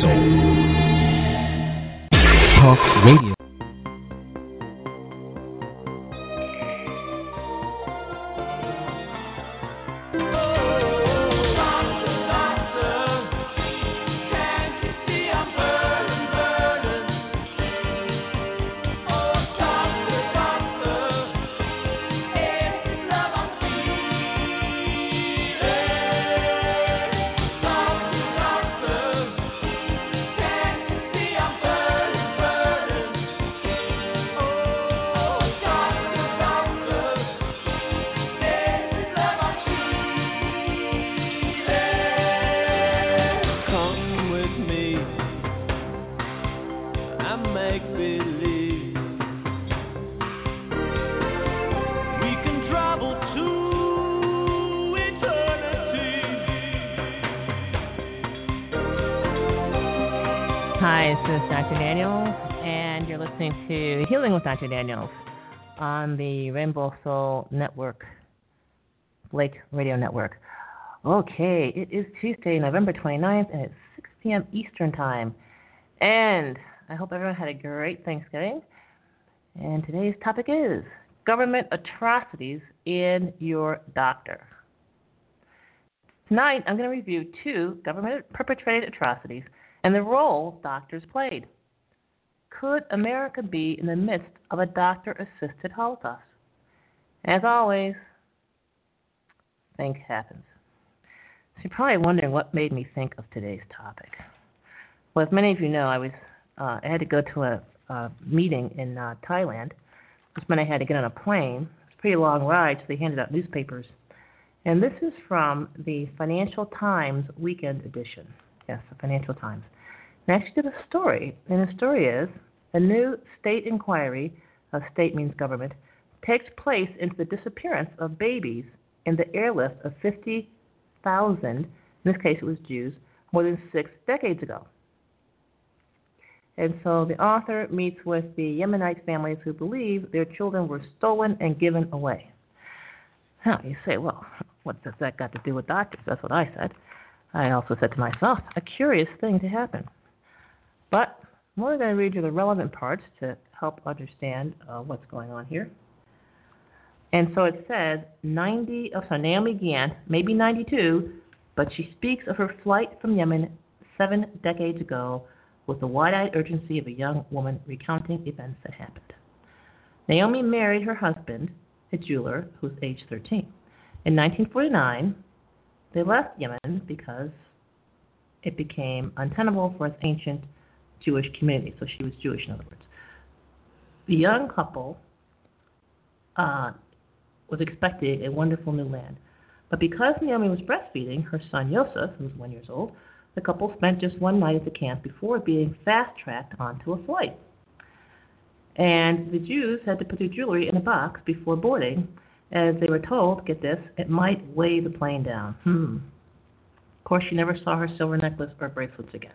soul. Talk Radio. To Dr. Daniels on the Rainbow Soul Network, Blake Radio Network. Okay, it is Tuesday, November 29th, and it's 6 p.m. Eastern Time. And I hope everyone had a great Thanksgiving. And today's topic is government atrocities in your doctor. Tonight, I'm going to review two government perpetrated atrocities and the role doctors played. Could America be in the midst of a doctor assisted Holocaust? As always, think happens. So you're probably wondering what made me think of today's topic. Well, as many of you know, I was uh, I had to go to a, a meeting in uh, Thailand, which meant I had to get on a plane. It's a pretty long ride, so they handed out newspapers. And this is from the Financial Times Weekend Edition. Yes, the Financial Times. And I actually did a story, and the story is a new state inquiry, uh, state means government, takes place into the disappearance of babies in the airlift of 50,000, in this case it was Jews, more than six decades ago. And so the author meets with the Yemenite families who believe their children were stolen and given away. Now, you say, well, what does that got to do with doctors? That's what I said. I also said to myself, a curious thing to happen. But Only going to read you the relevant parts to help understand uh, what's going on here. And so it says 90, oh, so Naomi Gant, maybe 92, but she speaks of her flight from Yemen seven decades ago with the wide eyed urgency of a young woman recounting events that happened. Naomi married her husband, a jeweler who was age 13. In 1949, they left Yemen because it became untenable for its ancient Jewish community. So she was Jewish, in other words. The young couple uh, was expecting a wonderful new land. But because Naomi was breastfeeding her son Yosef, who was one years old, the couple spent just one night at the camp before being fast tracked onto a flight. And the Jews had to put their jewelry in a box before boarding, as they were told, get this, it might weigh the plane down. Hmm. Of course, she never saw her silver necklace or bracelets again.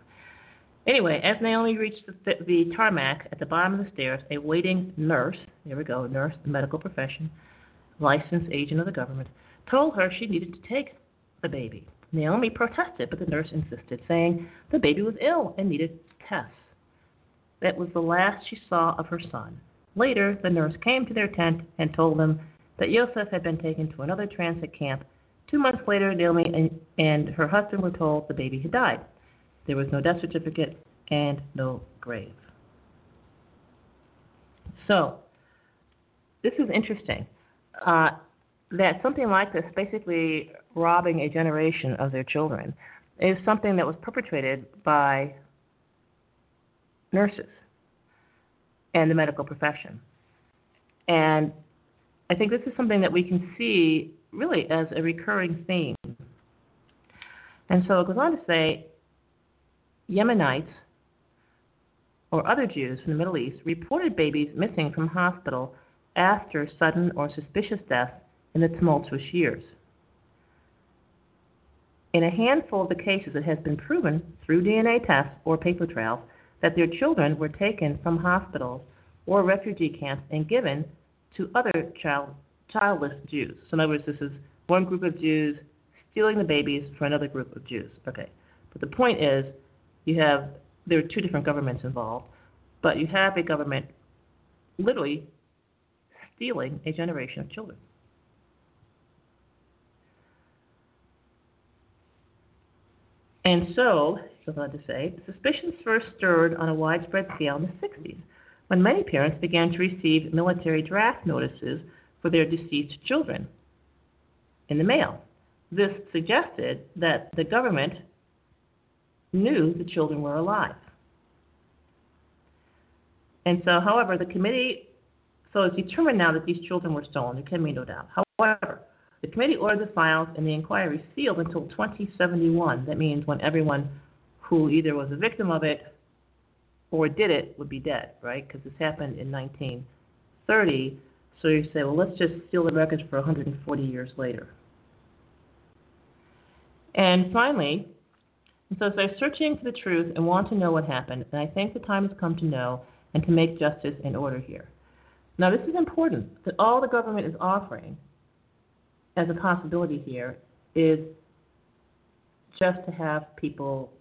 Anyway, as Naomi reached the, the tarmac at the bottom of the stairs, a waiting nurse, there we go, nurse, the medical profession, licensed agent of the government, told her she needed to take the baby. Naomi protested, but the nurse insisted, saying the baby was ill and needed tests. That was the last she saw of her son. Later, the nurse came to their tent and told them that Yosef had been taken to another transit camp. Two months later, Naomi and, and her husband were told the baby had died. There was no death certificate and no grave. So, this is interesting. Uh, that something like this, basically robbing a generation of their children, is something that was perpetrated by nurses and the medical profession. And I think this is something that we can see really as a recurring theme. And so it goes on to say Yemenites or other Jews from the Middle East reported babies missing from hospital after sudden or suspicious death in the tumultuous years. In a handful of the cases, it has been proven through DNA tests or paper trails that their children were taken from hospitals or refugee camps and given to other child, childless Jews. So, in other words, this is one group of Jews stealing the babies for another group of Jews. Okay. But the point is, you have there are two different governments involved, but you have a government literally stealing a generation of children. And so, goes on to say, suspicions first stirred on a widespread scale in the 60s, when many parents began to receive military draft notices for their deceased children in the mail. This suggested that the government knew the children were alive. And so, however, the committee, so it's determined now that these children were stolen. There can be no doubt. However, the committee ordered the files and the inquiry sealed until 2071. That means when everyone who either was a victim of it or did it would be dead, right? Because this happened in 1930. So you say, well, let's just seal the records for 140 years later. And finally, and so they're searching for the truth and want to know what happened, and I think the time has come to know and to make justice in order here. Now, this is important that all the government is offering as a possibility here is just to have people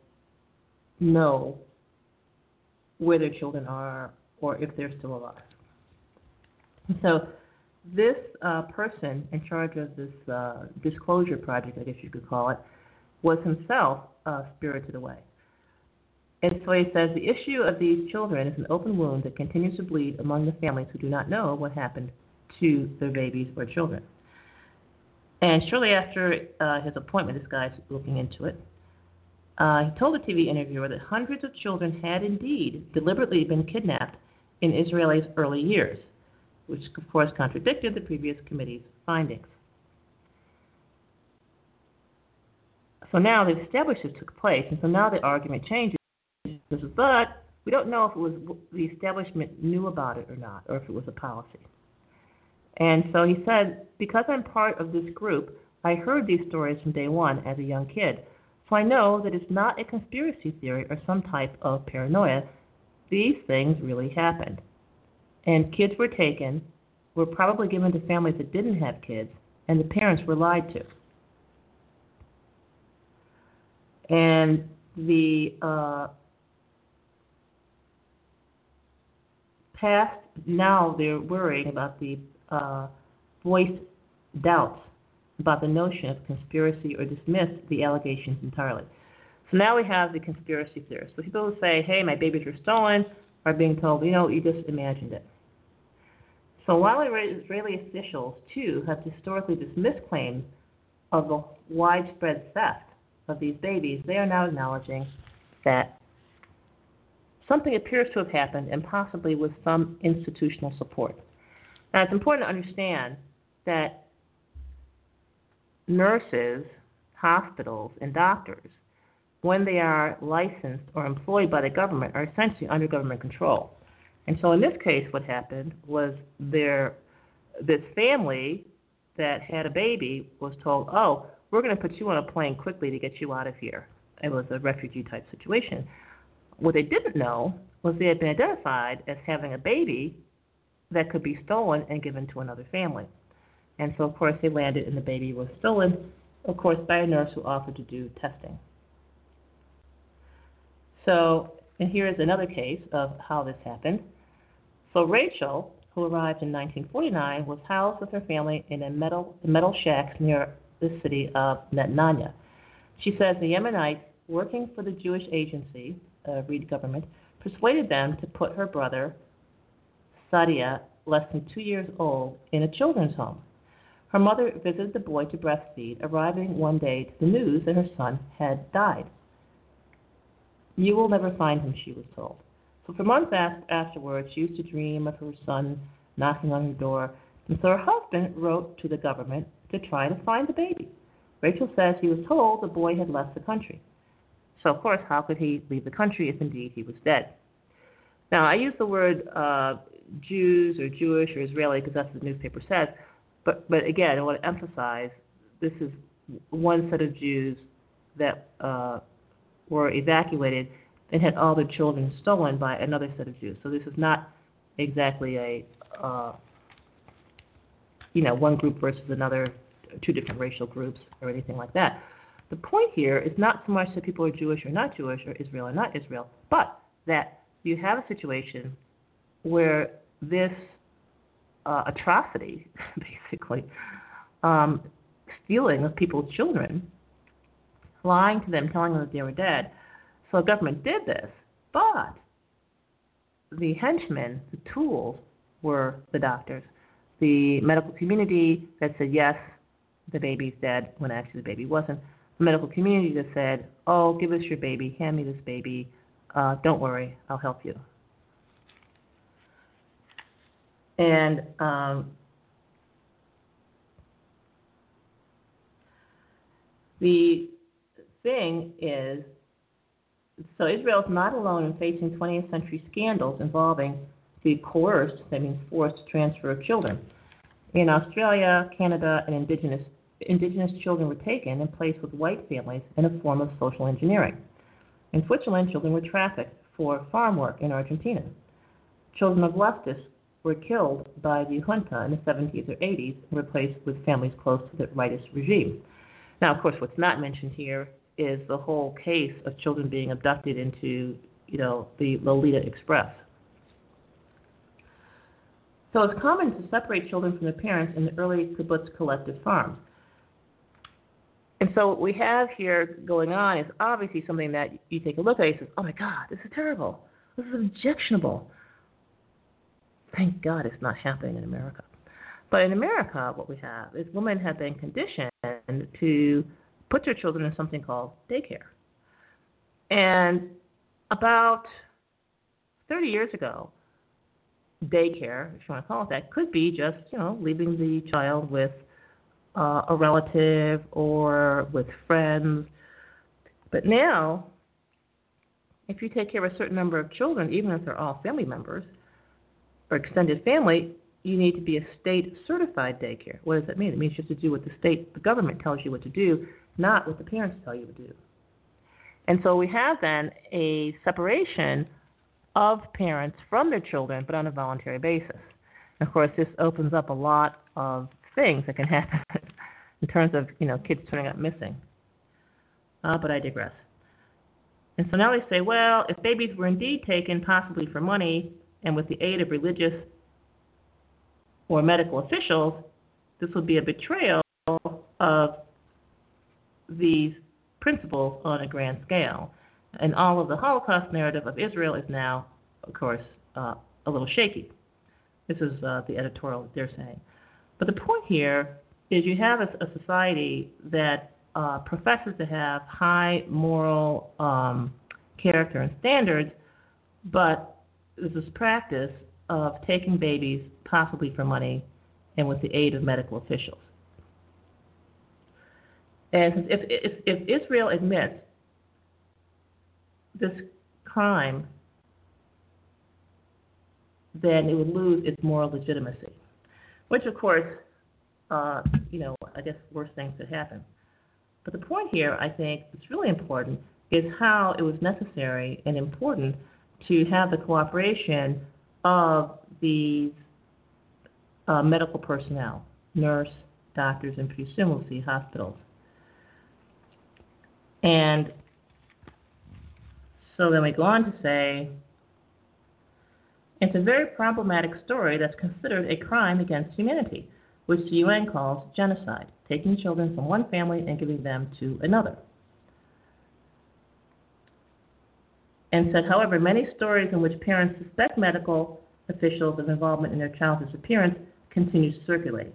know where their children are or if they're still alive. And so, this uh, person in charge of this uh, disclosure project, I guess you could call it, was himself uh, spirited away. And so he says the issue of these children is an open wound that continues to bleed among the families who do not know what happened to their babies or children. And shortly after uh, his appointment, this guy's looking into it. Uh, he told a TV interviewer that hundreds of children had indeed deliberately been kidnapped in Israel's early years, which of course contradicted the previous committee's findings. So now they've established this took place, and so now the argument changes. But we don't know if it was the establishment knew about it or not, or if it was a policy. And so he said, because I'm part of this group, I heard these stories from day one as a young kid. So I know that it's not a conspiracy theory or some type of paranoia. These things really happened. And kids were taken, were probably given to families that didn't have kids, and the parents were lied to. And the uh, past, now they're worrying about the uh, voiced doubts about the notion of conspiracy or dismiss the allegations entirely. So now we have the conspiracy theorists. So people who say, hey, my babies were stolen, are being told, you know, you just imagined it. So while Israeli officials, too, have historically dismissed claims of the widespread theft of these babies, they are now acknowledging that something appears to have happened and possibly with some institutional support. Now, it's important to understand that nurses, hospitals, and doctors, when they are licensed or employed by the government, are essentially under government control. And so in this case, what happened was their this family that had a baby was told, "Oh, we're going to put you on a plane quickly to get you out of here." It was a refugee type situation. What they didn't know was they had been identified as having a baby that could be stolen and given to another family. And so, of course, they landed and the baby was stolen, of course, by a nurse who offered to do testing. So, and here is another case of how this happened. So, Rachel, who arrived in 1949, was housed with her family in a metal, metal shack near the city of Netanya. She says the Yemenites working for the Jewish agency, uh, Read government, persuaded them to put her brother, Sadia, less than two years old, in a children's home. Her mother visited the boy to breastfeed, arriving one day to the news that her son had died. You will never find him, she was told. So for months afterwards, she used to dream of her son knocking on her door, and so her husband wrote to the government to try to find the baby. Rachel says he was told the boy had left the country. So, of course, how could he leave the country if indeed he was dead? Now, I use the word uh, Jews or Jewish or Israeli because that's what the newspaper says. But, but again, I want to emphasize this is one set of Jews that uh, were evacuated and had all their children stolen by another set of Jews. So this is not exactly a, uh, you know, one group versus another, two different racial groups or anything like that. The point here is not so much that people are Jewish or not Jewish or Israel or not Israel, but that you have a situation where this uh, atrocity, basically, um, stealing of people's children, lying to them, telling them that they were dead. So the government did this, but the henchmen, the tools, were the doctors. The medical community that said, yes, the baby's dead, when actually the baby wasn't. The medical community just said, oh, give us your baby, hand me this baby, uh, don't worry, I'll help you. And um, the thing is, so Israel is not alone in facing 20th century scandals involving the coerced, that means forced transfer of children. In Australia, Canada, and indigenous indigenous children were taken and placed with white families in a form of social engineering. In Switzerland, children were trafficked for farm work in Argentina. Children of leftists were killed by the junta in the 70s or 80s and replaced with families close to the rightist regime. Now, of course, what's not mentioned here is the whole case of children being abducted into, you know, the Lolita Express. So it's common to separate children from their parents in the early kibbutz collective farms. And so what we have here going on is obviously something that you take a look at and say, oh my God, this is terrible. This is objectionable. Thank God it's not happening in America. But in America, what we have is women have been conditioned to put their children in something called daycare. And about 30 years ago, daycare, if you want to call it that, could be just, you know, leaving the child with uh, a relative or with friends. But now, if you take care of a certain number of children, even if they're all family members or extended family, you need to be a state certified daycare. What does that mean? It means you have to do what the state, the government tells you what to do, not what the parents tell you to do. And so we have then a separation of parents from their children, but on a voluntary basis. And of course, this opens up a lot of things that can happen in terms of you know kids turning up missing. Uh, but I digress. And so now they say, well, if babies were indeed taken, possibly for money, and with the aid of religious or medical officials, this would be a betrayal of these principles on a grand scale. And all of the Holocaust narrative of Israel is now, of course, uh, a little shaky. This is uh, the editorial they're saying. But the point here is you have a, a society that uh, professes to have high moral um, character and standards, but there's this practice of taking babies, possibly for money, and with the aid of medical officials. And if, if, if Israel admits this crime, then it would lose its moral legitimacy, which, of course, uh, you know, I guess worse things could happen. But the point here, I think, that's really important is how it was necessary and important to have the cooperation of these uh, medical personnel, nurse, doctors, and presumably hospitals. And so then we go on to say it's a very problematic story that's considered a crime against humanity, which the UN calls genocide, taking children from one family and giving them to another. And said, however, many stories in which parents suspect medical officials of involvement in their child's disappearance continue to circulate.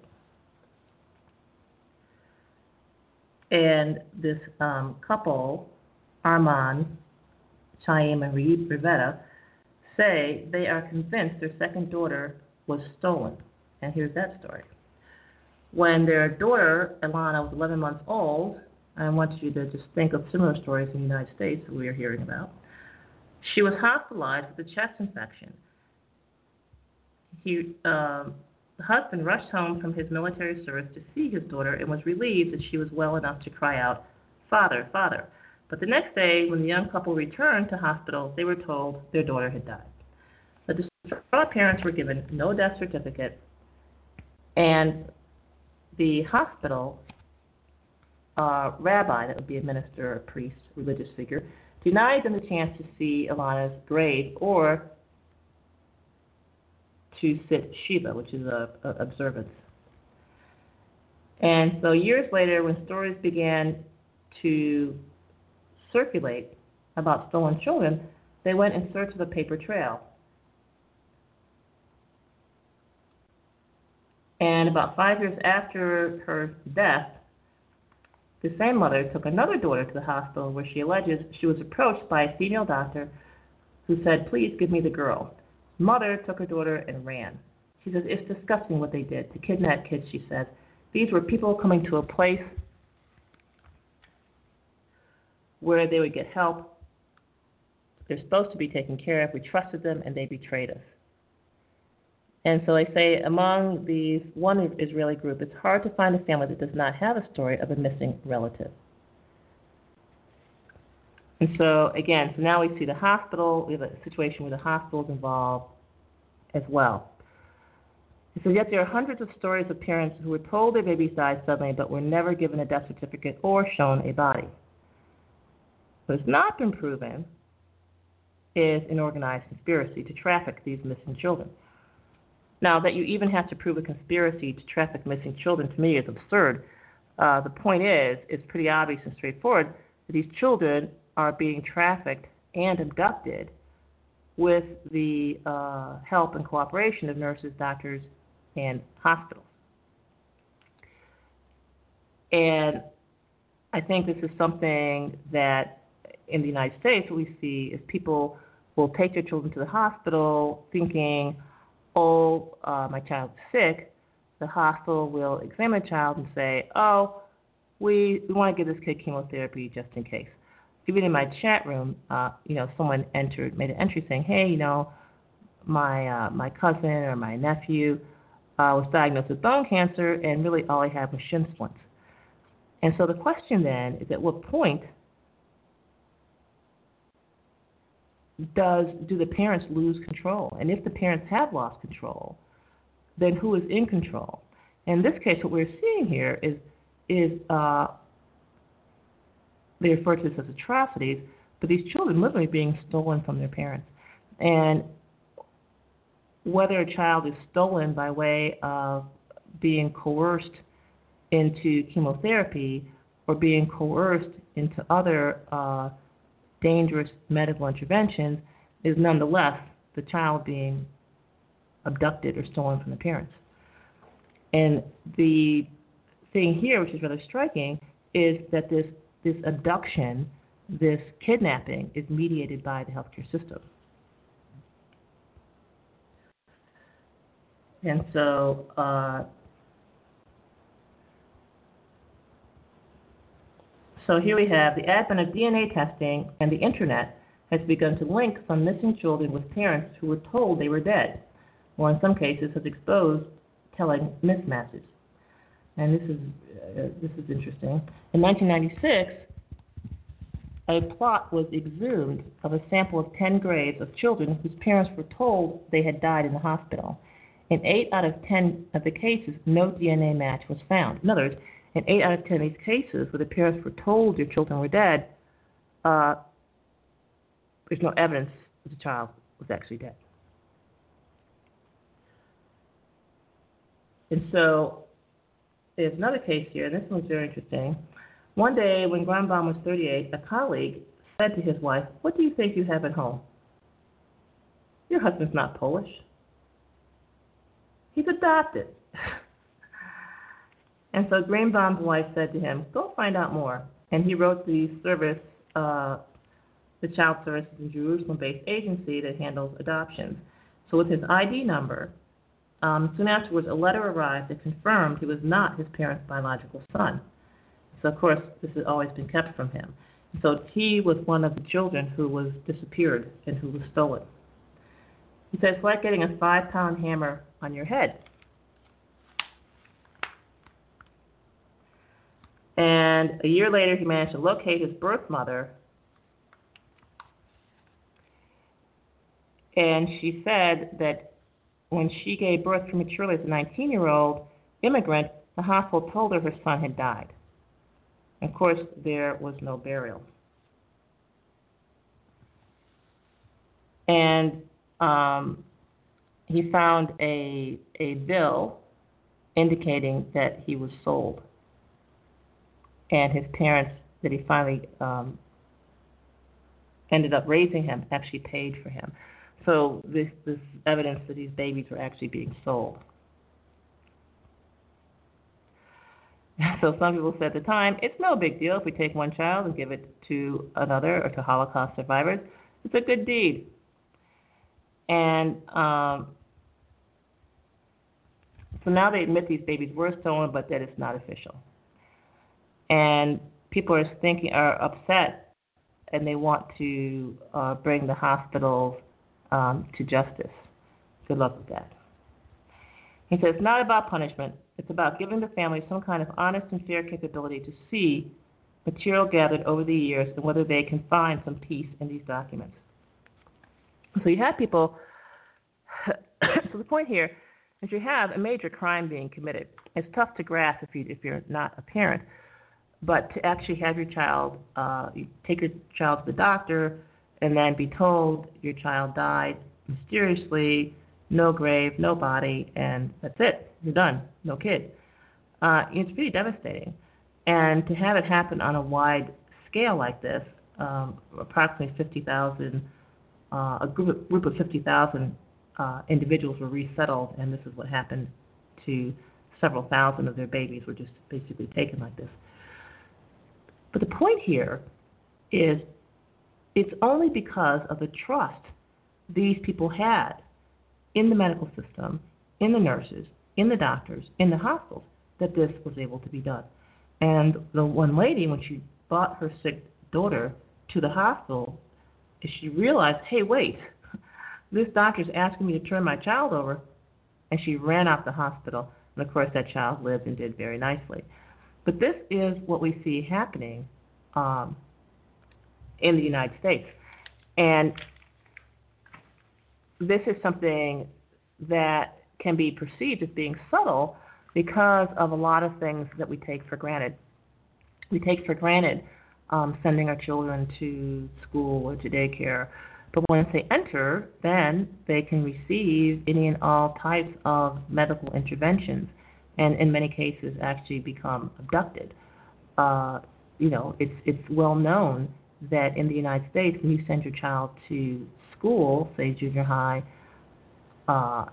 And this um, couple, Arman, Chaim, and Rivetta, say they are convinced their second daughter was stolen. And here's that story. When their daughter, Ilana, was 11 months old, I want you to just think of similar stories in the United States that we are hearing about. She was hospitalized with a chest infection. He, um, the husband rushed home from his military service to see his daughter and was relieved that she was well enough to cry out, Father, Father. But the next day, when the young couple returned to hospital, they were told their daughter had died. The distraught parents were given no death certificate, and the hospital uh, rabbi, that would be a minister, a priest, religious figure, denied them the chance to see Ilana's grave or to sit Shiva, which is a, a observance. And so years later, when stories began to circulate about stolen children, they went in search of a paper trail. And about five years after her death, the same mother took another daughter to the hospital where she alleges she was approached by a female doctor who said, Please give me the girl. Mother took her daughter and ran. She says, It's disgusting what they did to kidnap kids, she says. These were people coming to a place where they would get help. They're supposed to be taken care of. We trusted them and they betrayed us. And so I say, among these one Israeli group, it's hard to find a family that does not have a story of a missing relative. And so again, so now we see the hospital. We have a situation where the hospital is involved as well. And so yet there are hundreds of stories of parents who were told their babies died suddenly, but were never given a death certificate or shown a body. Has not been proven is an organized conspiracy to traffic these missing children. Now, that you even have to prove a conspiracy to traffic missing children to me is absurd. Uh, the point is, it's pretty obvious and straightforward that these children are being trafficked and abducted with the uh, help and cooperation of nurses, doctors, and hospitals. And I think this is something that in the United States we see is people will take their children to the hospital thinking, oh, uh, my child's sick. The hospital will examine the child and say, oh, we, we want to give this kid chemotherapy just in case. Even in my chat room, uh, you know, someone entered, made an entry saying, hey, you know, my uh, my cousin or my nephew uh, was diagnosed with bone cancer, and really all he had was shin splints. And so the question then is, at what point does do the parents lose control? And if the parents have lost control, then who is in control? In this case, what we're seeing here is is uh, they refer to this as atrocities, but these children literally being stolen from their parents. And whether a child is stolen by way of being coerced into chemotherapy or being coerced into other uh, dangerous medical interventions is nonetheless the child being abducted or stolen from the parents. And the thing here, which is rather striking, is that this, this abduction, this kidnapping, is mediated by the healthcare system. And so, uh, So here we have the advent of DNA testing and the internet has begun to link some missing children with parents who were told they were dead, or in some cases has exposed telling mismatches. And this is uh, this is interesting. In 1996, a plot was exhumed of a sample of 10 graves of children whose parents were told they had died in the hospital. In 8 out of 10 of the cases, no DNA match was found. In other words, in 8 out of 10 of these cases where the parents were told their children were dead, uh, there's no evidence that the child was actually dead. And so there's another case here, and this one's very interesting. One day when Grunbaum was 38, a colleague said to his wife, What do you think you have at home? Your husband's not Polish. He's adopted. And so Grunbaum's wife said to him, Go find out more. And he wrote the service, uh, the Child Services in Jerusalem based agency that handles adoptions. So with his ID number, um, soon afterwards, a letter arrived that confirmed he was not his parents' biological son. So, of course, this has always been kept from him. So, he was one of the children who was disappeared and who was stolen. He says, it's like getting a five pound hammer on your head. And a year later, he managed to locate his birth mother. And she said that when she gave birth prematurely as a 19 year old immigrant, the hospital told her her son had died. Of course, there was no burial. And um, he found a, a bill indicating that he was sold. And his parents, that he finally um, ended up raising him, actually paid for him. So this this evidence that these babies were actually being sold. So some people said at the time, it's no big deal if we take one child and give it to another or to Holocaust survivors. It's a good deed. And um, so now they admit these babies were stolen, but that it's not official. And people are thinking are upset, and they want to uh, bring the hospitals um, to justice. Good luck with that. He says it's not about punishment. It's about giving the family some kind of honest and fair capability to see material gathered over the years and whether they can find some peace in these documents. So you have people. so the point here is you have a major crime being committed. It's tough to grasp if you if you're not a parent, but to actually have your child, uh, take your child to the doctor, and then be told your child died mysteriously, no grave, no body, and that's it. You're done. No kid. Uh, it's pretty devastating. And to have it happen on a wide scale like this, um, approximately 50,000, uh, a group of, group of 50,000 uh, individuals were resettled, and this is what happened to several thousand of their babies were just basically taken like this. But the point here is it's only because of the trust these people had in the medical system, in the nurses, in the doctors, in the hospitals, that this was able to be done. And the one lady, when she brought her sick daughter to the hospital, she realized, hey, wait, this doctor's asking me to turn my child over. And she ran out the hospital. And of course, that child lived and did very nicely. But this is what we see happening um, in the United States. And this is something that can be perceived as being subtle because of a lot of things that we take for granted. We take for granted um, sending our children to school or to daycare, but once they enter, then they can receive any and all types of medical interventions, and in many cases, actually become abducted. Uh, you know, it's it's well known that in the United States, when you send your child to school, say junior high, uh,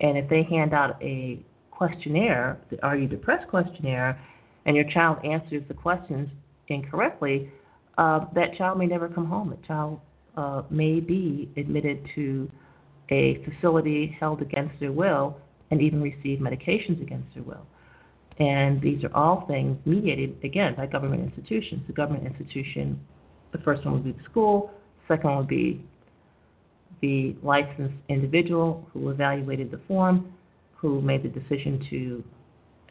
and if they hand out a questionnaire, the Are You Depressed questionnaire, and your child answers the questions incorrectly, uh, that child may never come home. That child uh, may be admitted to a facility held against their will and even receive medications against their will. And these are all things mediated, again, by government institutions. The government institution the first one would be the school, second one would be the licensed individual who evaluated the form, who made the decision to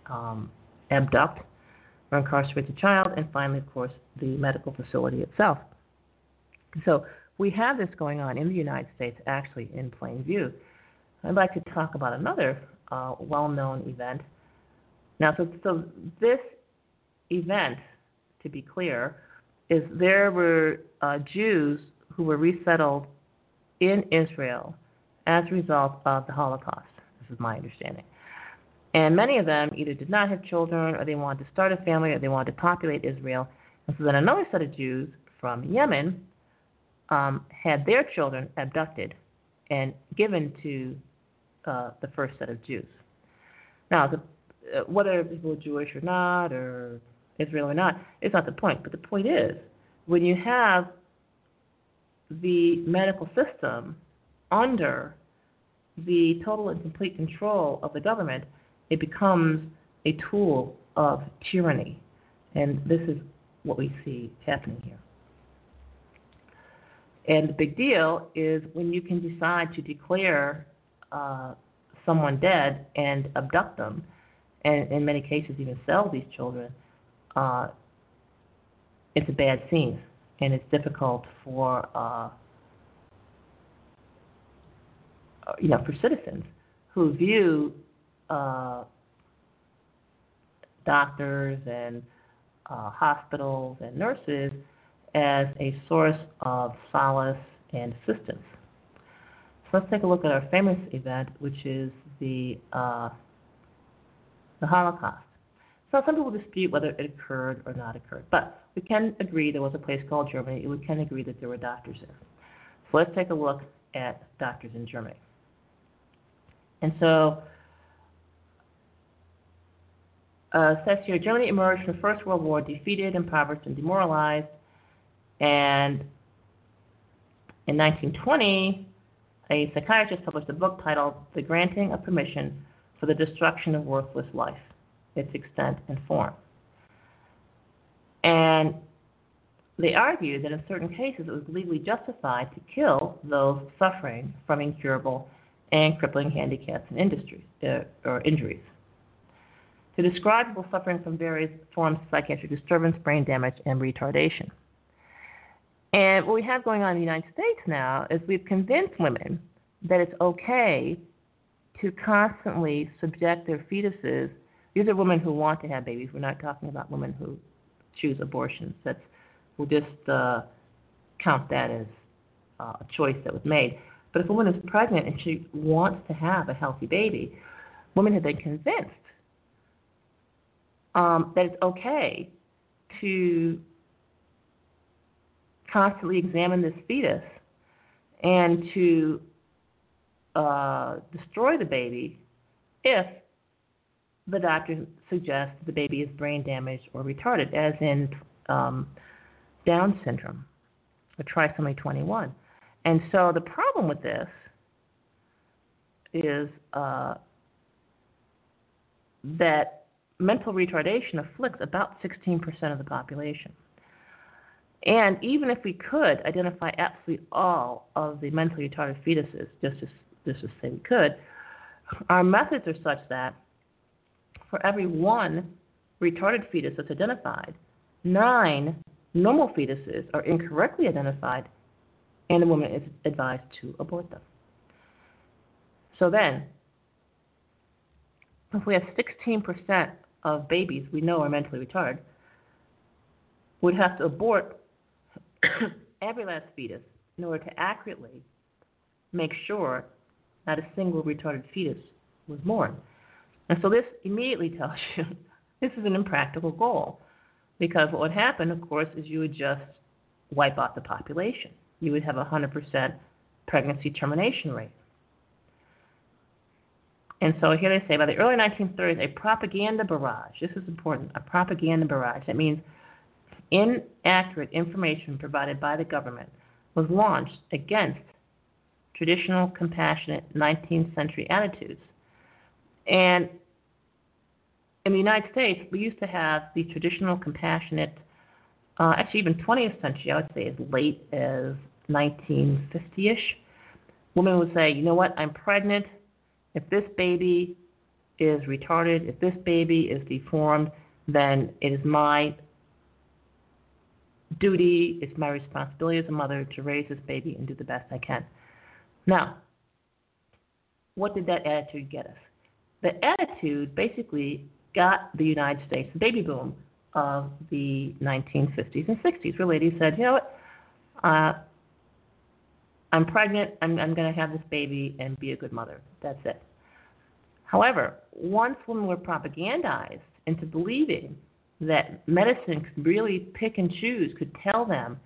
um, abduct or incarcerate the child, and finally, of course, the medical facility itself. So we have this going on in the United States, actually in plain view. I'd like to talk about another uh, well-known event. Now, so, so this event, to be clear, is there were uh, Jews who were resettled in Israel as a result of the Holocaust. This is my understanding. And many of them either did not have children, or they wanted to start a family, or they wanted to populate Israel. And so then another set of Jews from Yemen um, had their children abducted and given to uh, the first set of Jews. Now, the, uh, whether people are Jewish or not, or Israel or not, it's not the point. But the point is, when you have the medical system under the total and complete control of the government, it becomes a tool of tyranny. And this is what we see happening here. And the big deal is when you can decide to declare uh, someone dead and abduct them, and in many cases even sell these children, uh, it's a bad scene, and it's difficult for uh, uh you know for citizens who view uh, doctors and uh, hospitals and nurses as a source of solace and assistance. Let's take a look at our famous event, which is the uh, the Holocaust. So some people dispute whether it occurred or not occurred, but we can agree there was a place called Germany, and we can agree that there were doctors there. So let's take a look at doctors in Germany. And so uh, says here Germany emerged from the First World War defeated, impoverished, and demoralized. And in 1920, a psychiatrist published a book titled The Granting of Permission for the Destruction of Worthless Life, Its Extent and Form. And they argued that in certain cases it was legally justified to kill those suffering from incurable and crippling handicaps and industries, uh, or injuries to describe people suffering from various forms of psychiatric disturbance, brain damage, and retardation. And what we have going on in the United States now is we've convinced women that it's okay to constantly subject their fetuses. These are women who want to have babies. We're not talking about women who choose abortions. That's we'll just uh, count that as uh, a choice that was made. But if a woman is pregnant and she wants to have a healthy baby, women have been convinced um, that it's okay to constantly examine this fetus and to uh, destroy the baby if the doctor suggests the baby is brain damaged or retarded, as in um, Down syndrome or trisomy 21. And so the problem with this is uh, that mental retardation afflicts about 16% of the population. And even if we could identify absolutely all of the mentally retarded fetuses, just to, just say we could, our methods are such that for every one retarded fetus that's identified, nine normal fetuses are incorrectly identified, and the woman is advised to abort them. So then, if we have 16% of babies we know are mentally retarded would have to abort every last fetus in order to accurately make sure not a single retarded fetus was born. And so this immediately tells you this is an impractical goal because what would happen, of course, is you would just wipe out the population. You would have a 100% pregnancy termination rate. And so here they say by the early 1930s, a propaganda barrage. This is important. A propaganda barrage. That means inaccurate information provided by the government was launched against traditional, compassionate 19th century attitudes. And in the United States, we used to have the traditional, compassionate, uh, actually even 20th century, I would say as late as 1950-ish. Women would say, you know what, I'm pregnant if this baby is retarded, if this baby is deformed, then it is my duty, it's my responsibility as a mother to raise this baby and do the best I can. Now, what did that attitude get us? The attitude basically got the United States the baby boom of the 1950s and 60s, where ladies said, you know what, uh, I'm pregnant. I'm, I'm going to have this baby and be a good mother. That's it. However, once women were propagandized into believing that medicine could really pick and choose, could tell them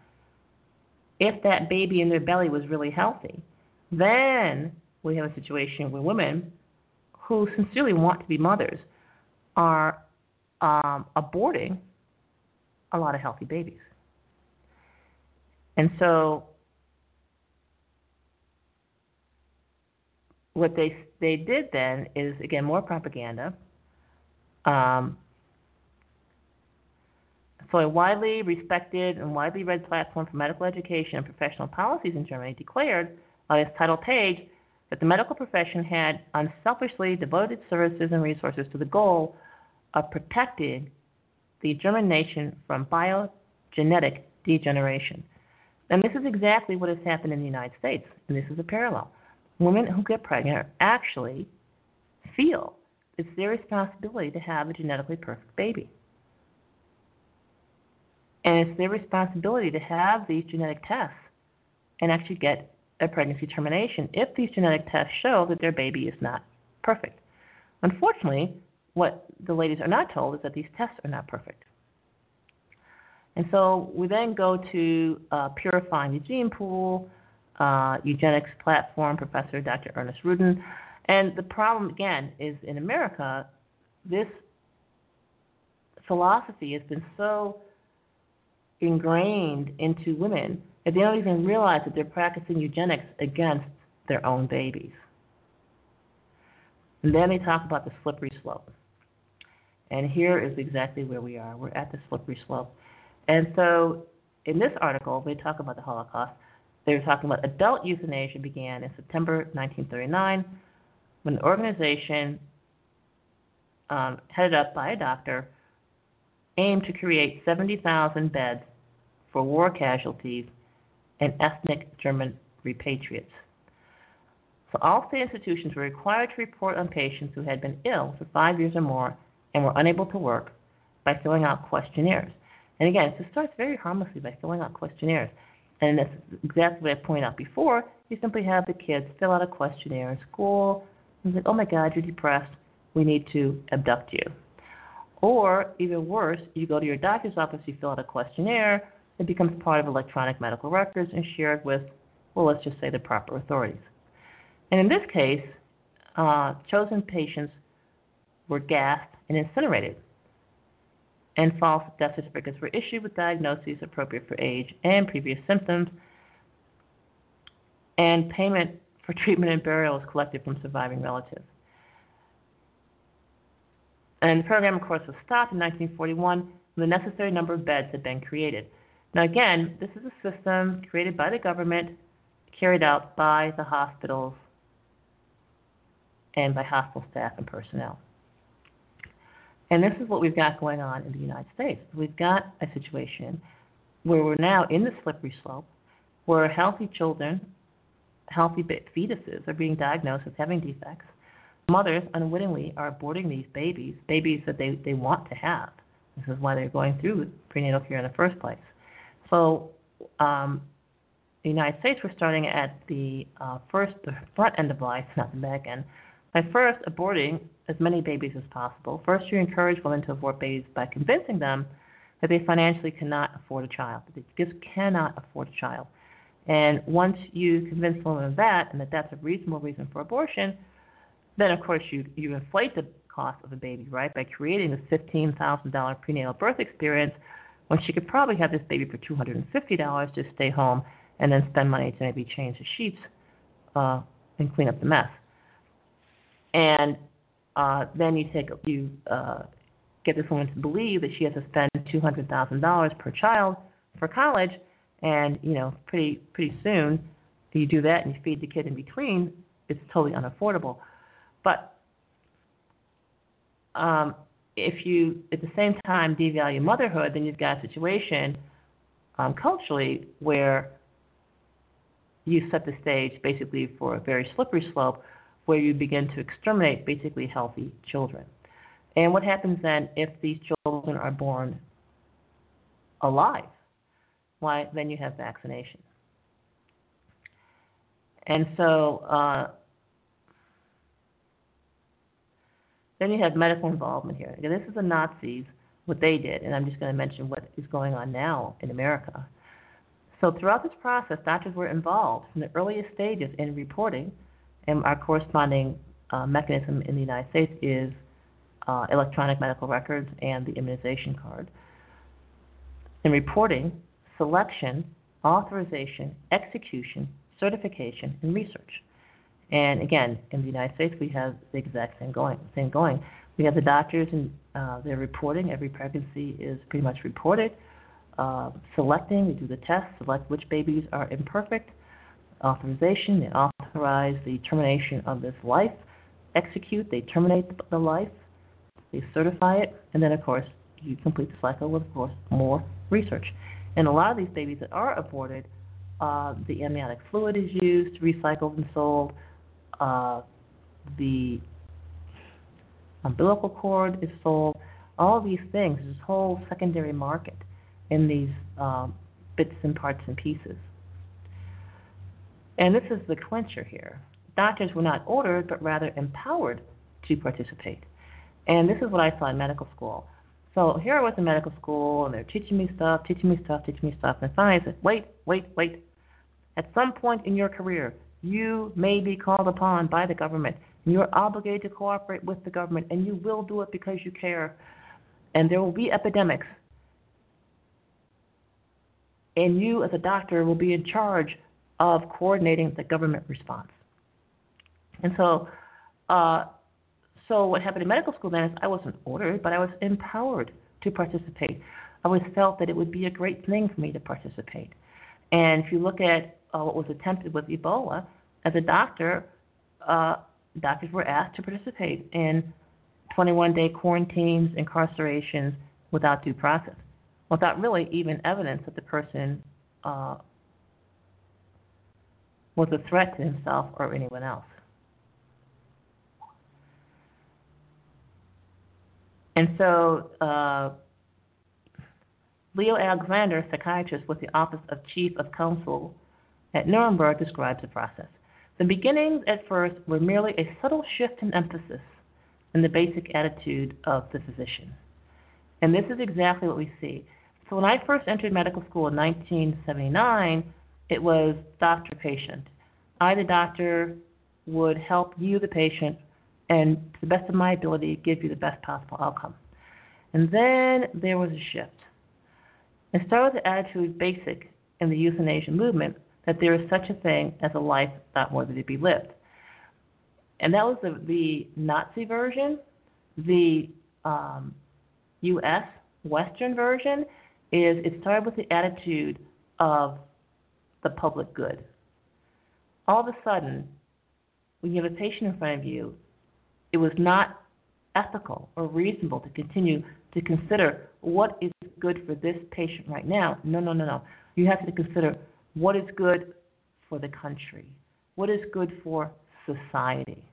if that baby in their belly was really healthy, then we have a situation where women who sincerely want to be mothers are um, aborting a lot of healthy babies. And so what they they did then is again more propaganda. Um, So, a widely respected and widely read platform for medical education and professional policies in Germany declared on its title page that the medical profession had unselfishly devoted services and resources to the goal of protecting the German nation from biogenetic degeneration. And this is exactly what has happened in the United States, and this is a parallel. Women who get pregnant actually feel it's their responsibility to have a genetically perfect baby. And it's their responsibility to have these genetic tests and actually get a pregnancy termination if these genetic tests show that their baby is not perfect. Unfortunately, what the ladies are not told is that these tests are not perfect. And so we then go to uh, Purifying the Gene Pool, uh, Eugenics Platform, Professor Dr. Ernest Rudin. And the problem, again, is in America, this philosophy has been so ingrained into women that they don't even realize that they're practicing eugenics against their own babies. And then they talk about the slippery slope. And here is exactly where we are. We're at the slippery slope. And so in this article, they talk about the Holocaust. They were talking about adult euthanasia began in September 1939 when an organization um, headed up by a doctor aimed to create 70,000 beds for war casualties and ethnic German repatriates. So all state institutions were required to report on patients who had been ill for five years or more and were unable to work by filling out questionnaires. And again, it starts very harmlessly by filling out questionnaires. And that's exactly what I pointed out before. You simply have the kids fill out a questionnaire in school. And it's like, oh my God, you're depressed. We need to abduct you. Or even worse, you go to your doctor's office, you fill out a questionnaire, it becomes part of electronic medical records and shared with, well, let's just say the proper authorities. And in this case, uh, chosen patients were gassed and incinerated, and false death certificates were issued with diagnoses appropriate for age and previous symptoms, and payment for treatment and burial was collected from surviving relatives. And the program, of course, was stopped in 1941 when the necessary number of beds had been created. Now, again, this is a system created by the government, carried out by the hospitals and by hospital staff and personnel. And this is what we've got going on in the United States. We've got a situation where we're now in the slippery slope, where healthy children, healthy fetuses are being diagnosed as having defects. Mothers unwittingly are aborting these babies, babies that they, they want to have. This is why they're going through prenatal care in the first place. So, um, the United States, we're starting at the uh, first, the front end of life, not the back end. By first aborting as many babies as possible, first you encourage women to abort babies by convincing them that they financially cannot afford a child, that they just cannot afford a child. And once you convince women of that, and that that's a reasonable reason for abortion, then of course you you inflate the cost of a baby, right, by creating this fifteen thousand dollar prenatal birth experience, when she could probably have this baby for two hundred and fifty dollars, to stay home and then spend money to maybe change the sheets uh, and clean up the mess and uh, then you take you uh, get this woman to believe that she has to spend two hundred thousand dollars per child for college, and you know pretty pretty soon you do that and you feed the kid in between, it's totally unaffordable. But um, if you at the same time devalue motherhood, then you've got a situation um, culturally where you set the stage basically for a very slippery slope where you begin to exterminate basically healthy children. And what happens then if these children are born alive? Why, then you have vaccination. And so uh, then you have medical involvement here. Again, this is the Nazis, what they did, and I'm just going to mention what is going on now in America. So throughout this process, doctors were involved from the earliest stages in reporting and our corresponding uh, mechanism in the United States is uh, electronic medical records and the immunization card. In reporting, selection, authorization, execution, certification, and research. And again, in the United States, we have the exact same going. Same going. We have the doctors and Uh, they're reporting. Every pregnancy is pretty much reported. Uh, selecting, we do the test, select which babies are imperfect. Authorization, they authorize the termination of this life. Execute, they terminate the, life. They certify it, and then of course you complete the cycle with, of course, more research. And a lot of these babies that are aborted, uh, the amniotic fluid is used, recycled and sold. Uh, the umbilical cord is sold. All these things, this whole secondary market in these um, bits and parts and pieces. And this is the clincher here. Doctors were not ordered, but rather empowered to participate. And this is what I saw in medical school. So here I was in medical school, and they're teaching me stuff, teaching me stuff, teaching me stuff. And finally I said, wait, wait, wait. At some point in your career, you may be called upon by the government, you're obligated to cooperate with the government, and you will do it because you care. And there will be epidemics. And you, as a doctor, will be in charge of coordinating the government response. And so, uh, so what happened in medical school then is I wasn't ordered, but I was empowered to participate. I always felt that it would be a great thing for me to participate. And if you look at uh, what was attempted with Ebola, as a doctor, uh, doctors were asked to participate in 21 day quarantines, incarcerations without due process, without really even evidence that the person uh, was a threat to himself or anyone else. And so, uh, Leo Alexander, psychiatrist with the Office of Chief of Counsel at Nuremberg, describes the process. The beginnings at first were merely a subtle shift in emphasis in the basic attitude of the physician. And this is exactly what we see. So when I first entered medical school in 1979, it was doctor patient. I, the doctor, would help you, the patient, and to the best of my ability, give you the best possible outcome. And then there was a shift. It started with the attitude basic in the euthanasia movement that there is such a thing as a life not worthy to be lived. And that was the, the Nazi version. The um, U.S. Western version is it started with the attitude of the public good. All of a sudden, when you have a patient in front of you, it was not ethical or reasonable to continue to consider what is good for this patient right now. No, no, no, no. You have to consider what is good for the country, what is good for society.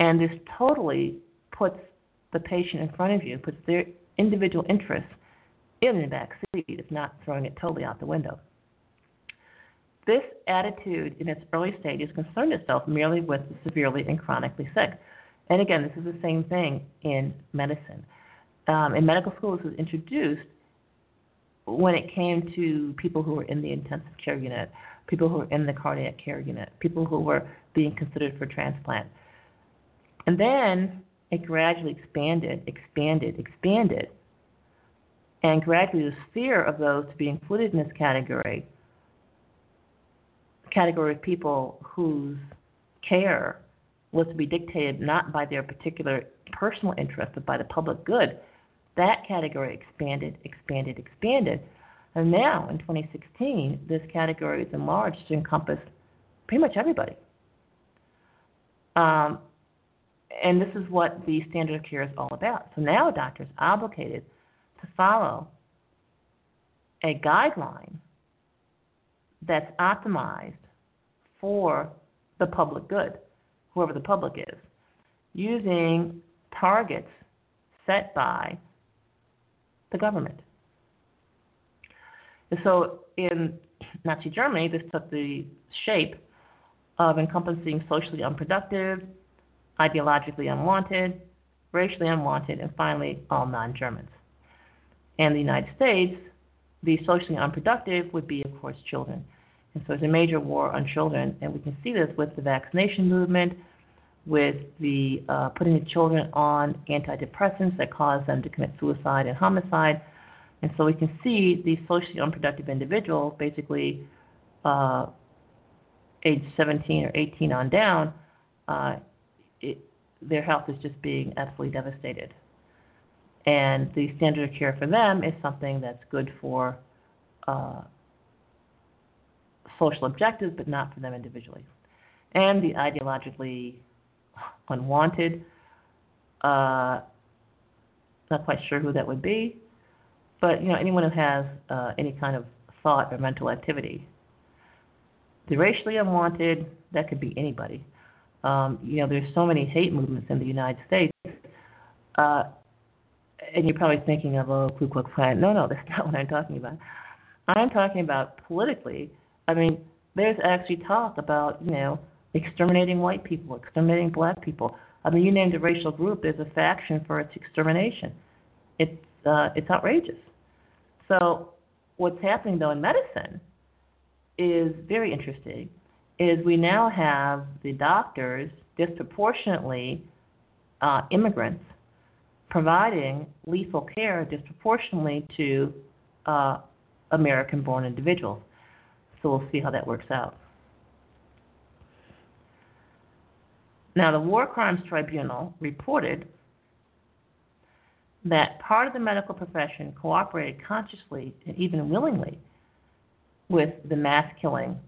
And this totally puts the patient in front of you, puts their individual interests in the back seat. It's not throwing it totally out the window. This attitude in its early stages concerned itself merely with the severely and chronically sick. And again, this is the same thing in medicine. Um, in medical school, this was introduced when it came to people who were in the intensive care unit, people who were in the cardiac care unit, people who were being considered for transplant. And then it gradually expanded, expanded, expanded. And gradually the sphere of those to be included in this category, category of people whose care was to be dictated not by their particular personal interest, but by the public good, that category expanded, expanded, expanded. And now, in 2016, this category is enlarged to encompass pretty much everybody. Um, and this is what the standard of care is all about. So now a doctor is obligated to follow a guideline that's optimized for the public good, whoever the public is, using targets set by the government. And so in Nazi Germany, this took the shape of encompassing socially unproductive, ideologically unwanted, racially unwanted, and finally all non Germans. And the United States, the socially unproductive would be, of course, children. And so it's a major war on children, and we can see this with the vaccination movement, with the uh, putting the children on antidepressants that cause them to commit suicide and homicide. And so we can see these socially unproductive individuals, basically uh, age 17 or 18 on down, uh, it, their health is just being absolutely devastated. And the standard of care for them is something that's good for uh, social objectives, but not for them individually. And the ideologically unwanted, uh, not quite sure who that would be, but you know anyone who has uh, any kind of thought or mental activity. The racially unwanted, that could be anybody. Um, you know, there's so many hate movements in the United States, uh, and you're probably thinking of oh, Ku Klux Klan. No, no, that's not what I'm talking about. I'm talking about politically. I mean, there's actually talk about you know exterminating white people, exterminating black people. I mean, you named a racial group. There's a faction for its extermination. It's uh, it's outrageous. So what's happening though in medicine is very interesting. Is we now have the doctors disproportionately uh, immigrants providing lethal care disproportionately to uh, American-born individuals. So we'll see how that works out. Now, the War Crimes Tribunal reported that part of the medical profession cooperated consciously and even willingly with the mass killing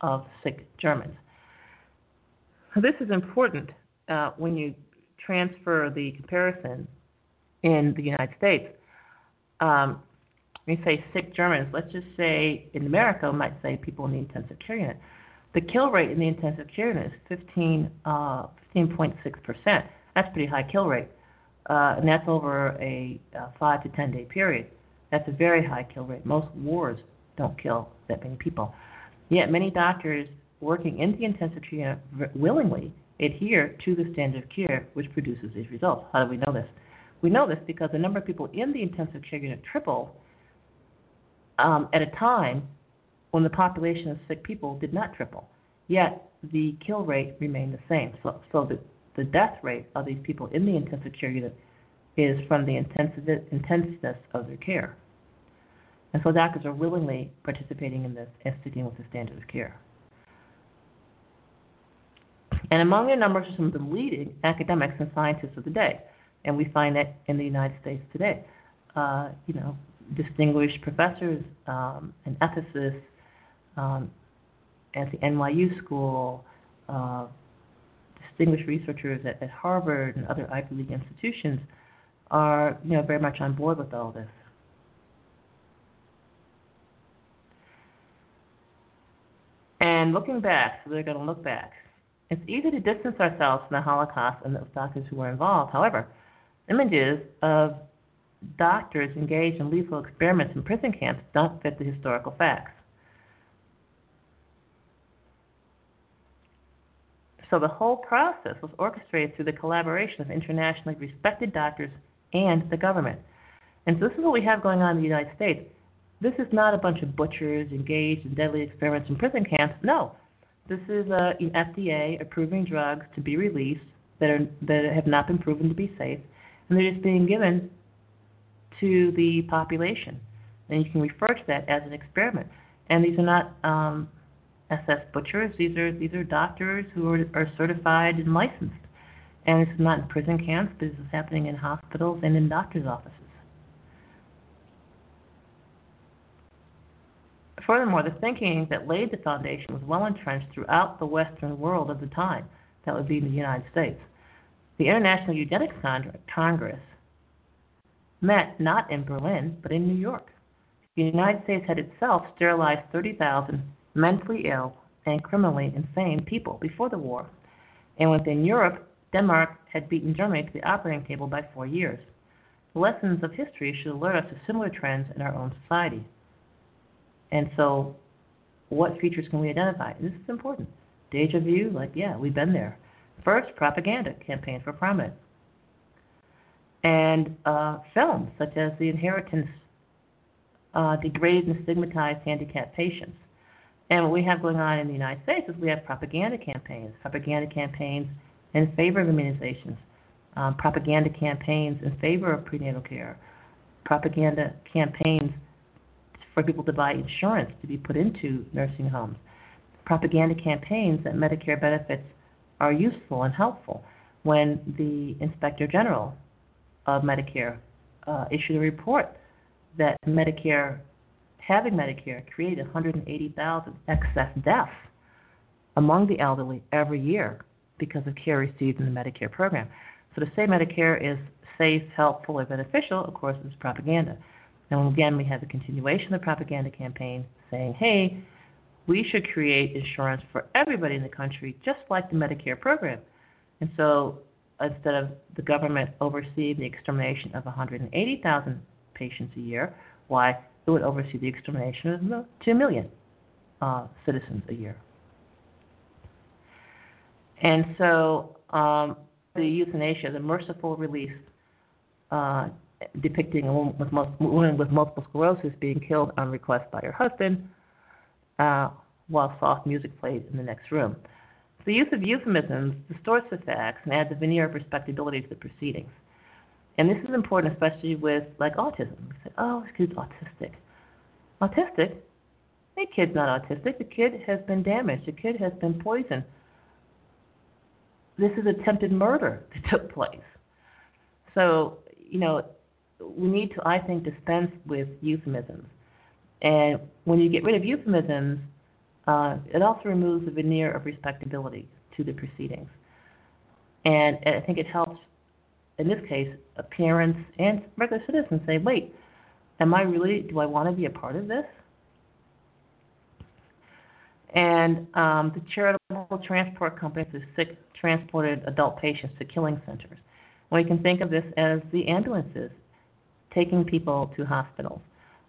of sick Germans. This is important uh, when you transfer the comparison in the United States. Um, when you say sick Germans, let's just say in America, we might say people in the intensive care unit. The kill rate in the intensive care unit is 15, uh, 15.6%. That's a pretty high kill rate. Uh, and that's over a uh, 5 to 10 day period. That's a very high kill rate. Most wars don't kill that many people. Yet many doctors working in the intensive care unit willingly adhere to the standard of care, which produces these results. How do we know this? We know this because the number of people in the intensive care unit tripled um, at a time when the population of sick people did not triple. Yet the kill rate remained the same. So, so the, the death rate of these people in the intensive care unit is from the intensiveness of their care. And so doctors are willingly participating in this and sticking with the standard of care. And among their numbers are some of the leading academics and scientists of the day. And we find that in the United States today. Uh, you know, distinguished professors um, and ethicists um, at the NYU School, uh, distinguished researchers at, at Harvard and other Ivy League institutions are you know very much on board with all this. And looking back, so they're going to look back. It's easy to distance ourselves from the Holocaust and the doctors who were involved. However, images of doctors engaged in lethal experiments in prison camps don't fit the historical facts. So the whole process was orchestrated through the collaboration of internationally respected doctors and the government. And so this is what we have going on in the United States. This is not a bunch of butchers engaged in deadly experiments in prison camps. No, this is an FDA approving drugs to be released that are that have not been proven to be safe, and they're just being given to the population. And you can refer to that as an experiment. And these are not um, SS butchers. These are these are doctors who are, are certified and licensed. And this is not in prison camps, but this is happening in hospitals and in doctors' offices. Furthermore, the thinking that laid the foundation was well entrenched throughout the Western world of the time. That would be the United States. The International Eugenics Congress met not in Berlin, but in New York. The United States had itself sterilized 30,000 mentally ill and criminally insane people before the war. And within Europe, Denmark had beaten Germany to the operating table by four years. The lessons of history should alert us to similar trends in our own society. And so, what features can we identify? This is important. Deja vu, like, yeah, we've been there. First, propaganda campaign for prominence and uh, films such as The Inheritance uh, degraded and stigmatized handicapped patients. And what we have going on in the United States is we have propaganda campaigns, propaganda campaigns in favor of immunizations, um, propaganda campaigns in favor of prenatal care, propaganda campaigns for people to buy insurance to be put into nursing homes, propaganda campaigns that Medicare benefits are useful and helpful. When the inspector general of Medicare uh, issued a report that Medicare, having Medicare, created 180,000 excess deaths among the elderly every year because of care received in the Medicare program. So to say Medicare is safe, helpful, or beneficial, of course, is propaganda. And again, we have the continuation of the propaganda campaign saying, hey, we should create insurance for everybody in the country, just like the Medicare program. And so instead of the government overseeing the extermination of 180,000 patients a year, why, it would oversee the extermination of 2 million uh, citizens a year. And so um, the euthanasia, the merciful release, uh, depicting a woman with, woman with, multiple sclerosis being killed on request by her husband, uh, while soft music plays in the next room. The use of euphemisms distorts the facts and adds a veneer of respectability to the proceedings. And this is important, especially with like autism. Say, "Oh, this kid's autistic." Autistic? The kid's not autistic. The kid has been damaged. The kid has been poisoned. This is attempted murder that took place. So, you know, we need to, I think, dispense with euphemisms. And when you get rid of euphemisms, uh, it also removes the veneer of respectability to the proceedings. And I think it helps, in this case, parents and regular citizens say, wait, am I really, do I want to be a part of this? And um, the charitable transport companies have sick, transported adult patients to killing centers. We can think of this as the ambulances taking people to hospitals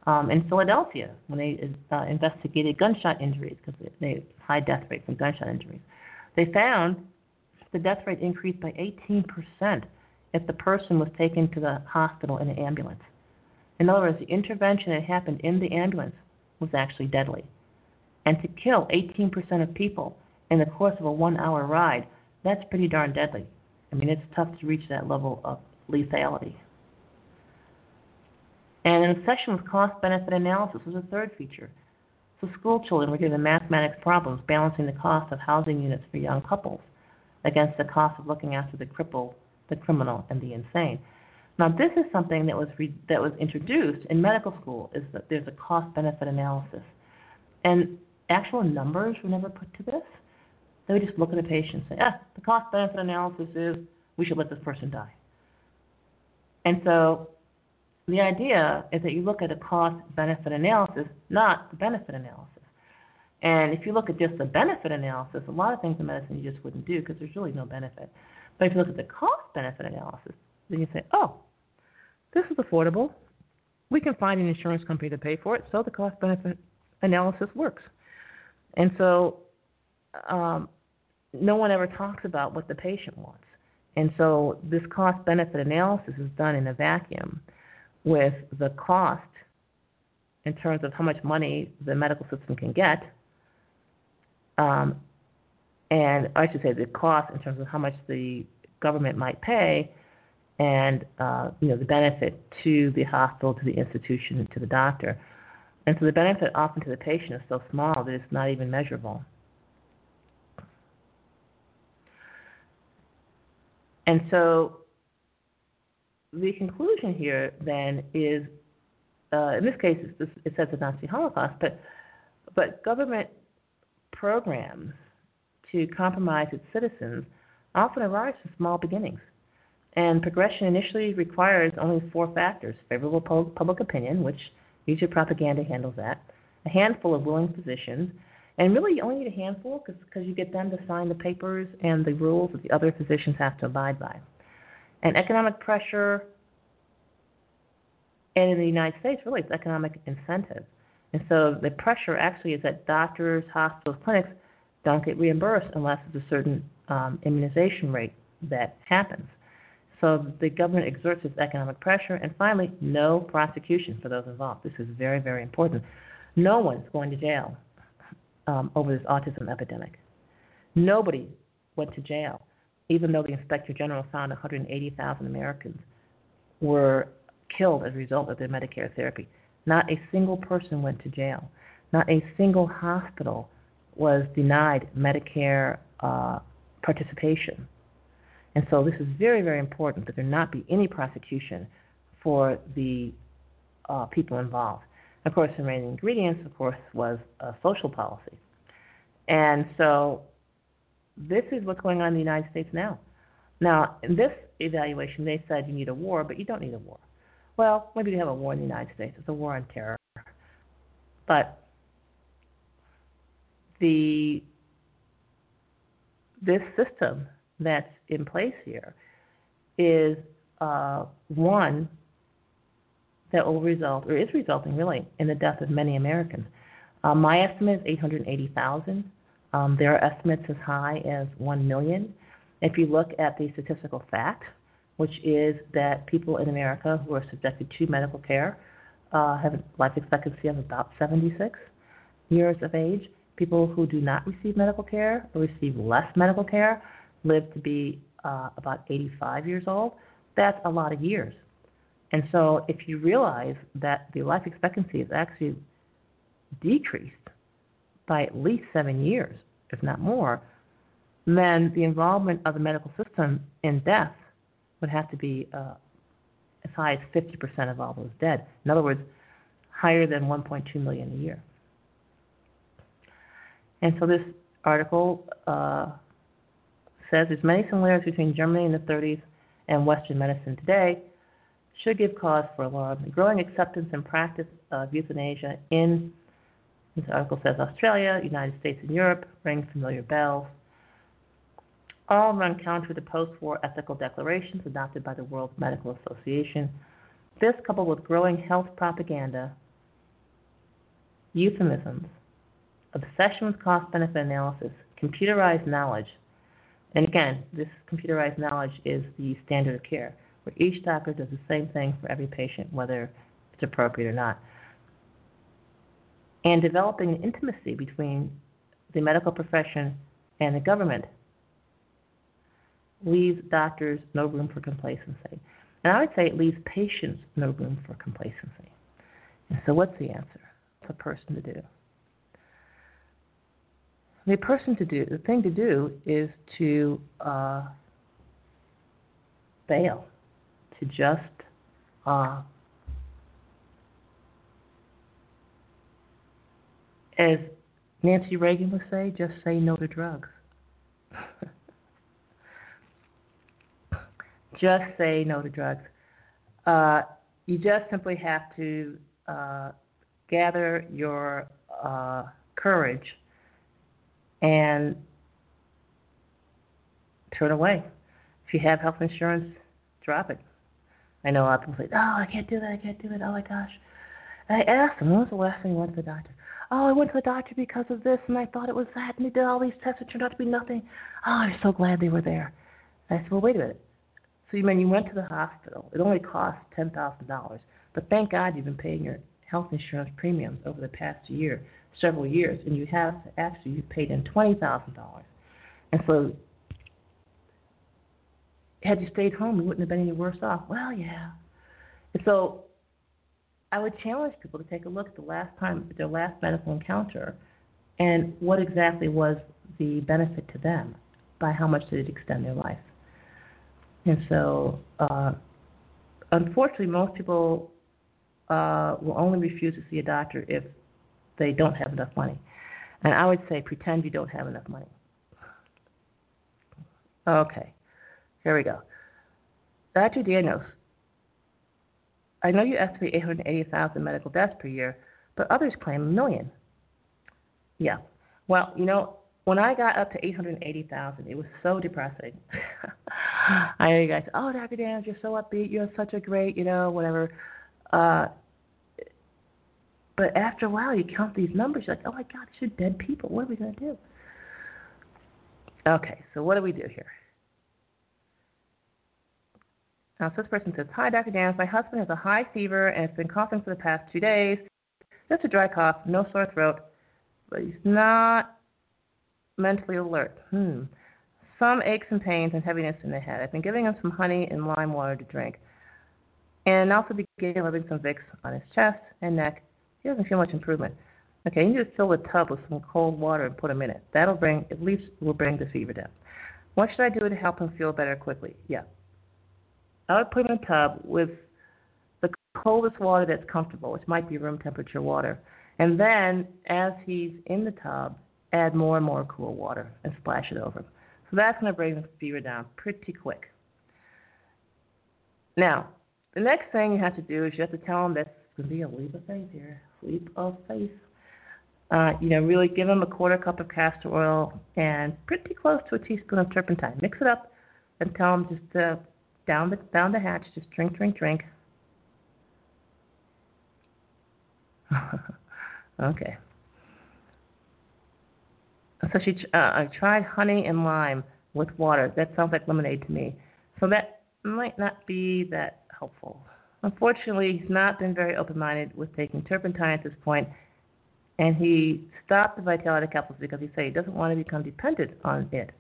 um, in Philadelphia when they uh, investigated gunshot injuries because they high death rate from gunshot injuries. They found the death rate increased by 18% if the person was taken to the hospital in an ambulance. In other words, the intervention that happened in the ambulance was actually deadly. And to kill 18% of people in the course of a one hour ride, that's pretty darn deadly. I mean, it's tough to reach that level of lethality. And an obsession with cost benefit analysis was a third feature. So school children were given mathematics problems balancing the cost of housing units for young couples against the cost of looking after the crippled, the criminal, and the insane. Now, this is something that was re- that was introduced in medical school. Is that there's a cost benefit analysis, and actual numbers were never put to this. They would just look at a patient and say, "Ah, the cost benefit analysis is we should let this person die." And so the idea is that you look at a cost benefit analysis, not the benefit analysis. And if you look at just the benefit analysis, a lot of things in medicine you just wouldn't do because there's really no benefit. But if you look at the cost benefit analysis, then you say, oh, this is affordable. We can find an insurance company to pay for it, so the cost benefit analysis works. And so um, no one ever talks about what the patient wants. And so this cost benefit analysis is done in a vacuum with the cost in terms of how much money the medical system can get, um, and I should say the cost in terms of how much the government might pay, and uh, you know the benefit to the hospital, to the institution, to the doctor. And so the benefit often to the patient is so small that it's not even measurable. And so the conclusion here then is, uh, in this case, it says the Nazi Holocaust, but but government programs to compromise its citizens often arise from small beginnings. And progression initially requires only four factors favorable public opinion, which usually propaganda handles that, a handful of willing physicians, and really you only need a handful because you get them to sign the papers and the rules that the other physicians have to abide by and economic pressure, and in the United States, really, it's economic incentive. And so the pressure actually is that doctors, hospitals, clinics don't get reimbursed unless there's a certain um, immunization rate that happens. So the government exerts its economic pressure, and finally, no prosecution for those involved. This is very, very important. No one's going to jail um, over this autism epidemic. Nobody went to jail even though the Inspector General found 180,000 Americans were killed as a result of their Medicare therapy. Not a single person went to jail. Not a single hospital was denied Medicare uh, participation. And so this is very, very important that there not be any prosecution for the uh, people involved. Of course, the main ingredients, of course, was a social policy. And so this is what's going on in the United States now. Now, in this evaluation, they said you need a war, but you don't need a war. Well, maybe you have a war in the United States. It's a war on terror. But the this system that's in place here is uh, one that will result, or is resulting really, in the death of many Americans. Uh, my estimate is 880,000. Um, there are estimates as high as 1 million. If you look at the statistical fact, which is that people in America who are subjected to medical care uh, have a life expectancy of about 76 years of age. People who do not receive medical care or receive less medical care live to be uh, about 85 years old. That's a lot of years. And so, if you realize that the life expectancy is actually decreased by at least seven years, if not more, then the involvement of the medical system in death would have to be uh, as high as 50% of all those dead. In other words, higher than 1.2 million a year. And so this article uh, says there's many similarities between Germany in the 30s and Western medicine today should give cause for alarm. The growing acceptance and practice of euthanasia in this article says Australia, United States, and Europe ring familiar bells. All run counter to the post-war ethical declarations adopted by the World Medical Association. This, coupled with growing health propaganda, euphemisms, obsession with cost-benefit analysis, computerized knowledge, and again, this computerized knowledge is the standard of care, where each doctor does the same thing for every patient, whether it's appropriate or not. And developing an intimacy between the medical profession and the government leaves doctors no room for complacency. And I would say it leaves patients no room for complacency. And so, what's the answer? What's a person to do? The person to do, the thing to do is to uh, fail, to just uh, as Nancy Reagan would say, just say no to drugs. just say no to drugs. Uh, you just simply have to uh, gather your uh, courage and turn away. If you have health insurance, drop it. I know a lot of people say, "Oh, I can't do that. I can't do it. Oh my gosh." And I asked them, "When was the last time you went to the doctor?" Oh, I went to the doctor because of this, and I thought it was that, and they did all these tests. It turned out to be nothing. Oh, I'm so glad they were there. And I said, "Well, wait a minute. So you mean you went to the hospital? It only cost ten thousand dollars, but thank God you've been paying your health insurance premiums over the past year, several years, and you have actually you paid in twenty thousand dollars. And so, had you stayed home, you wouldn't have been any worse off. Well, yeah. And so, I would challenge people to take a look at the last time, their last medical encounter, and what exactly was the benefit to them. By how much did it extend their life? And so, uh, unfortunately, most people uh, will only refuse to see a doctor if they don't have enough money. And I would say pretend you don't have enough money. Okay, here we go. Dr. Daniels, I know you estimate 880,000 medical deaths per year, but others claim a million. Yeah. Well, you know, when I got up to 880,000, it was so depressing. I know you guys, oh, Dr. Daniels, you're so upbeat, you're such a great, you know, whatever. Uh, but after a while, you count these numbers, you're like, oh my God, these are dead people. What are we going to do? Okay, so what do we do here? Now, so this person says, Hi, Dr. Daniels. My husband has a high fever and has been coughing for the past two days. Just a dry cough, no sore throat, but he's not mentally alert. Hmm. Some aches and pains and heaviness in the head. I've been giving him some honey and lime water to drink. And also began rubbing some Vicks on his chest and neck he doesn't feel much improvement. Okay, you just fill the tub with some cold water and put him in it. That'll bring, at least will bring the fever down. What should I do to help him feel better quickly? Yeah. I would put him in a tub with the coldest water that's comfortable, which might be room temperature water. And then, as he's in the tub, add more and more cool water and splash it over him. So that's going to bring the fever down pretty quick. Now, the next thing you have to do is you have to tell him that's going to be a leap of faith here. Leap of faith. Uh, you know, really give him a quarter cup of castor oil and pretty close to a teaspoon of turpentine. Mix it up and tell him just uh, down the down the hatch, just drink, drink, drink. okay. So she, uh, I tried honey and lime with water. That sounds like lemonade to me. So that might not be that helpful. Unfortunately, he's not been very open-minded with taking turpentine at this point, and he stopped the vitality capsules because he said he doesn't want to become dependent on it.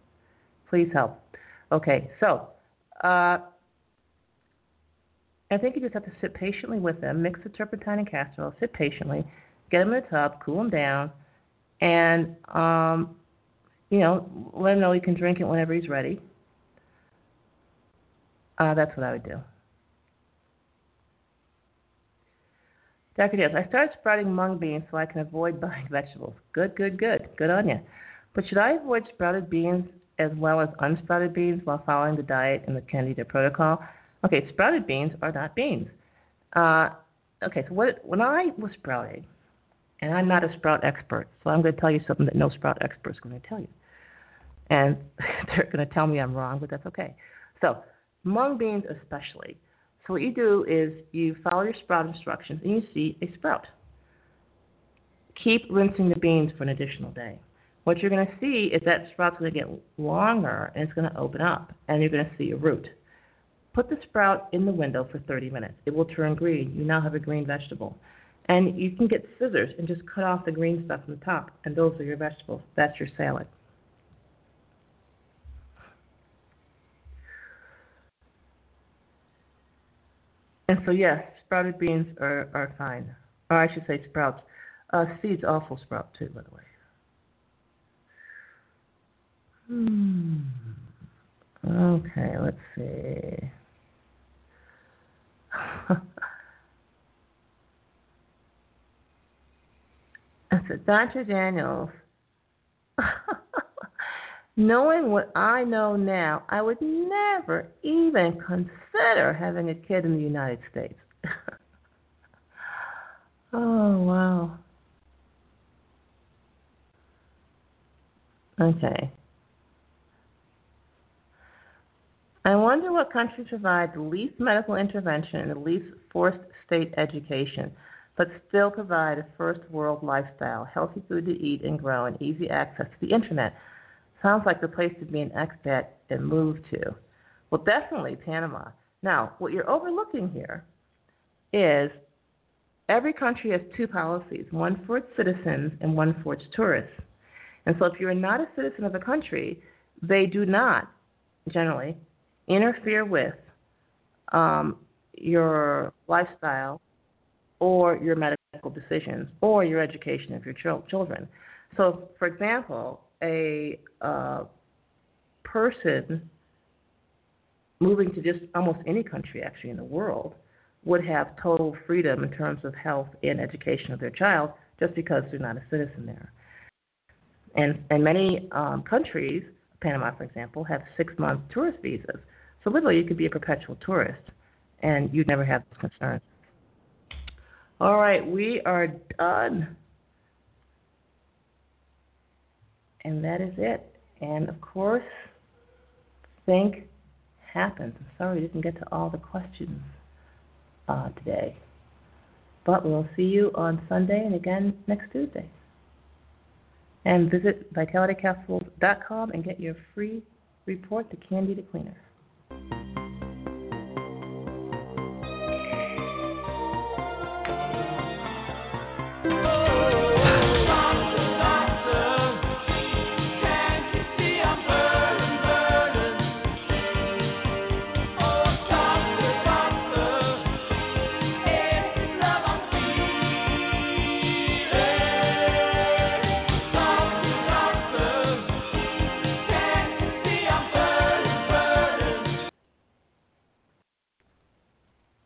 Please help. Okay, so uh, I think you just have to sit patiently with them, mix the turpentine and castor oil, sit patiently, get him in the tub, cool him down, and um, you know, let him know he can drink it whenever he's ready. Uh, that's what I would do. Dr. Diaz, I started sprouting mung beans so I can avoid buying vegetables. Good, good, good. Good on you. But should I avoid sprouted beans as well as unsprouted beans while following the diet and the Candida protocol? Okay, sprouted beans are not beans. Uh, okay, so what, when I was sprouting, and I'm not a sprout expert, so I'm going to tell you something that no sprout expert is going to tell you. And they're going to tell me I'm wrong, but that's okay. So, mung beans especially. So, what you do is you follow your sprout instructions and you see a sprout. Keep rinsing the beans for an additional day. What you're going to see is that sprout's going to get longer and it's going to open up, and you're going to see a root. Put the sprout in the window for 30 minutes. It will turn green. You now have a green vegetable. And you can get scissors and just cut off the green stuff from the top, and those are your vegetables. That's your salad. And so, yes, sprouted beans are, are fine. Or I should say sprouts. Uh, seeds also sprout too, by the way. Hmm. Okay, let's see. I said, Dr. Daniels, knowing what I know now, I would never even consider having a kid in the United States. oh, wow. Okay. I wonder what country provides the least medical intervention and the least forced state education, but still provide a first world lifestyle, healthy food to eat and grow, and easy access to the internet. Sounds like the place to be an expat and move to. Well, definitely Panama. Now, what you're overlooking here is every country has two policies one for its citizens and one for its tourists. And so, if you're not a citizen of a country, they do not generally interfere with um, your lifestyle or your medical decisions or your education of your ch- children. So, for example, a uh, person moving to just almost any country actually in the world would have total freedom in terms of health and education of their child just because they're not a citizen there. And and many um, countries, Panama for example, have six month tourist visas. So literally you could be a perpetual tourist and you'd never have those concerns. All right, we are done. And that is it. And of course, think happens. I'm sorry we didn't get to all the questions uh, today. But we'll see you on Sunday and again next Tuesday. And visit vitalitycapsules.com and get your free report, The Candida Cleaner.